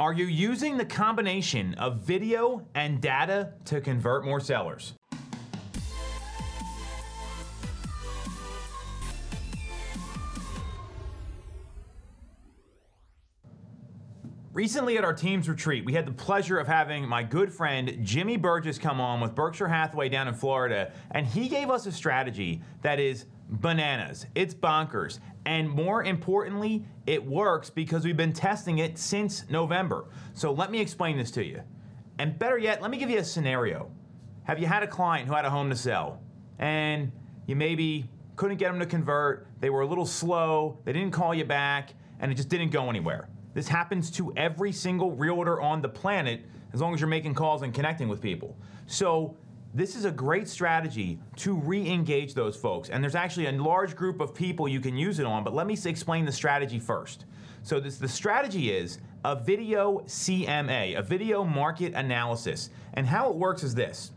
Are you using the combination of video and data to convert more sellers? Recently at our team's retreat, we had the pleasure of having my good friend Jimmy Burgess come on with Berkshire Hathaway down in Florida, and he gave us a strategy that is bananas. It's bonkers. And more importantly, it works because we've been testing it since November. So let me explain this to you. And better yet, let me give you a scenario. Have you had a client who had a home to sell and you maybe couldn't get them to convert, they were a little slow, they didn't call you back, and it just didn't go anywhere? This happens to every single realtor on the planet as long as you're making calls and connecting with people. So, this is a great strategy to re engage those folks. And there's actually a large group of people you can use it on, but let me explain the strategy first. So, this, the strategy is a video CMA, a video market analysis. And how it works is this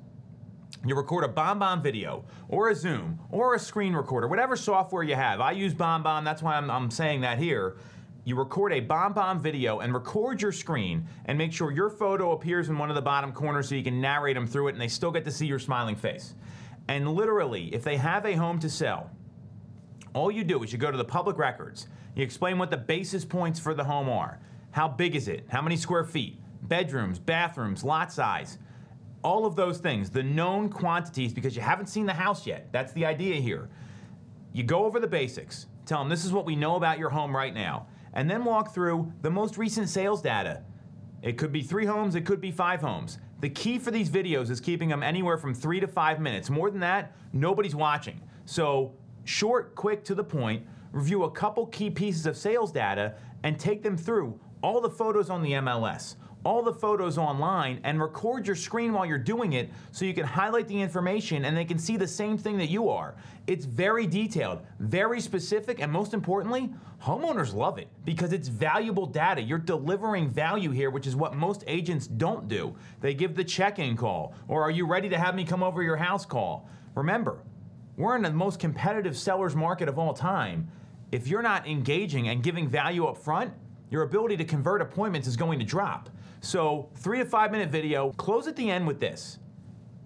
you record a BombBomb video or a Zoom or a screen recorder, whatever software you have. I use BombBomb, that's why I'm, I'm saying that here you record a BombBomb video and record your screen and make sure your photo appears in one of the bottom corners so you can narrate them through it and they still get to see your smiling face. And literally, if they have a home to sell, all you do is you go to the public records, you explain what the basis points for the home are. How big is it? How many square feet? Bedrooms, bathrooms, lot size, all of those things, the known quantities because you haven't seen the house yet. That's the idea here. You go over the basics, tell them this is what we know about your home right now and then walk through the most recent sales data. It could be three homes, it could be five homes. The key for these videos is keeping them anywhere from three to five minutes. More than that, nobody's watching. So, short, quick, to the point, review a couple key pieces of sales data and take them through all the photos on the MLS, all the photos online and record your screen while you're doing it so you can highlight the information and they can see the same thing that you are. It's very detailed, very specific, and most importantly, homeowners love it because it's valuable data. You're delivering value here, which is what most agents don't do. They give the check in call or are you ready to have me come over your house call. Remember, we're in the most competitive sellers market of all time. If you're not engaging and giving value up front, your ability to convert appointments is going to drop. So, three to five minute video. Close at the end with this.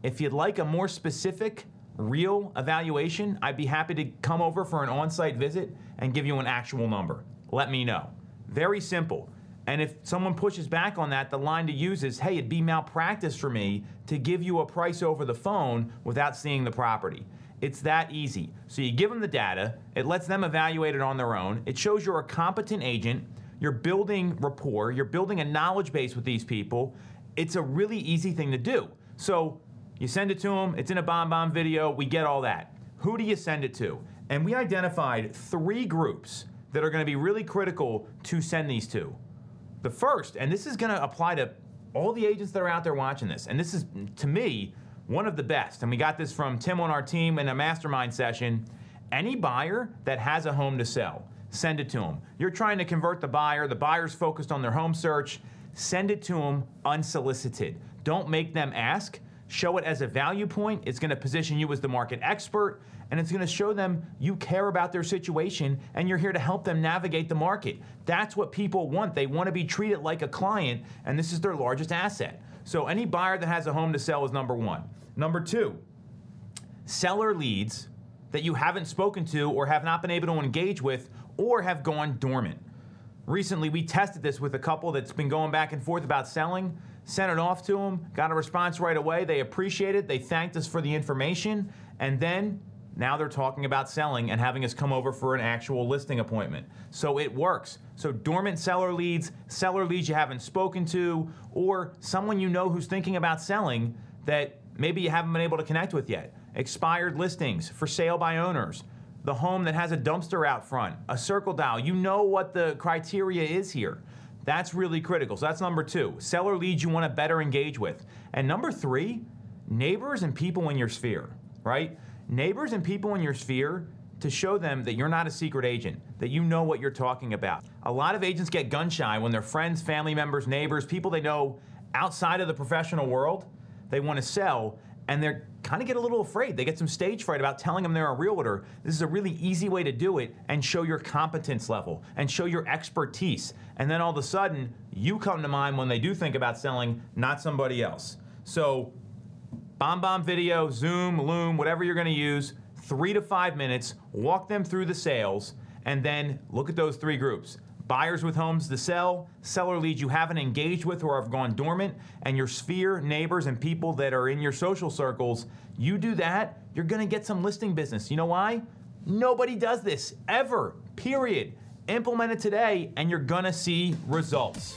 If you'd like a more specific, real evaluation, I'd be happy to come over for an on site visit and give you an actual number. Let me know. Very simple. And if someone pushes back on that, the line to use is hey, it'd be malpractice for me to give you a price over the phone without seeing the property. It's that easy. So you give them the data, it lets them evaluate it on their own, it shows you're a competent agent you're building rapport, you're building a knowledge base with these people. It's a really easy thing to do. So you send it to them, it's in a BombBomb video, we get all that. Who do you send it to? And we identified three groups that are going to be really critical to send these to. The first, and this is going to apply to all the agents that are out there watching this, and this is, to me, one of the best. And we got this from Tim on our team in a mastermind session. Any buyer that has a home to sell, send it to them. You're trying to convert the buyer, the buyer's focused on their home search, send it to them unsolicited. Don't make them ask. Show it as a value point. It's going to position you as the market expert, and it's going to show them you care about their situation and you're here to help them navigate the market. That's what people want. They want to be treated like a client, and this is their largest asset. So, any buyer that has a home to sell is number one. Number two, seller leads that you haven't spoken to or have not been able to engage with or have gone dormant. Recently, we tested this with a couple that's been going back and forth about selling, sent it off to them, got a response right away. They appreciated, it, they thanked us for the information, and then now they're talking about selling and having us come over for an actual listing appointment. So it works. So dormant seller leads, seller leads you haven't spoken to, or someone you know who's thinking about selling that maybe you haven't been able to connect with yet. Expired listings for sale by owners the home that has a dumpster out front, a circle dial. You know what the criteria is here. That's really critical. So that's number two. Seller leads you want to better engage with. And number three, neighbors and people in your sphere, right? Neighbors and people in your sphere to show them that you're not a secret agent, that you know what you're talking about. A lot of agents get gun shy when their friends, family members, neighbors, people they know outside of the professional world, they want to sell and they're kind of get a little afraid. They get some stage fright about telling them they're a realtor. This is a really easy way to do it and show your competence level and show your expertise. And then all of a sudden, you come to mind when they do think about selling, not somebody else. So, BombBomb video, Zoom, Loom, whatever you're going to use, three to five minutes, walk them through the sales, and then look at those three groups buyers with homes to sell, seller leads you haven't engaged with or have gone dormant, and your sphere, neighbors, and people that are in your social circles. You do that, you're gonna get some listing business. You know why? Nobody does this ever, period. Implement it today, and you're gonna see results.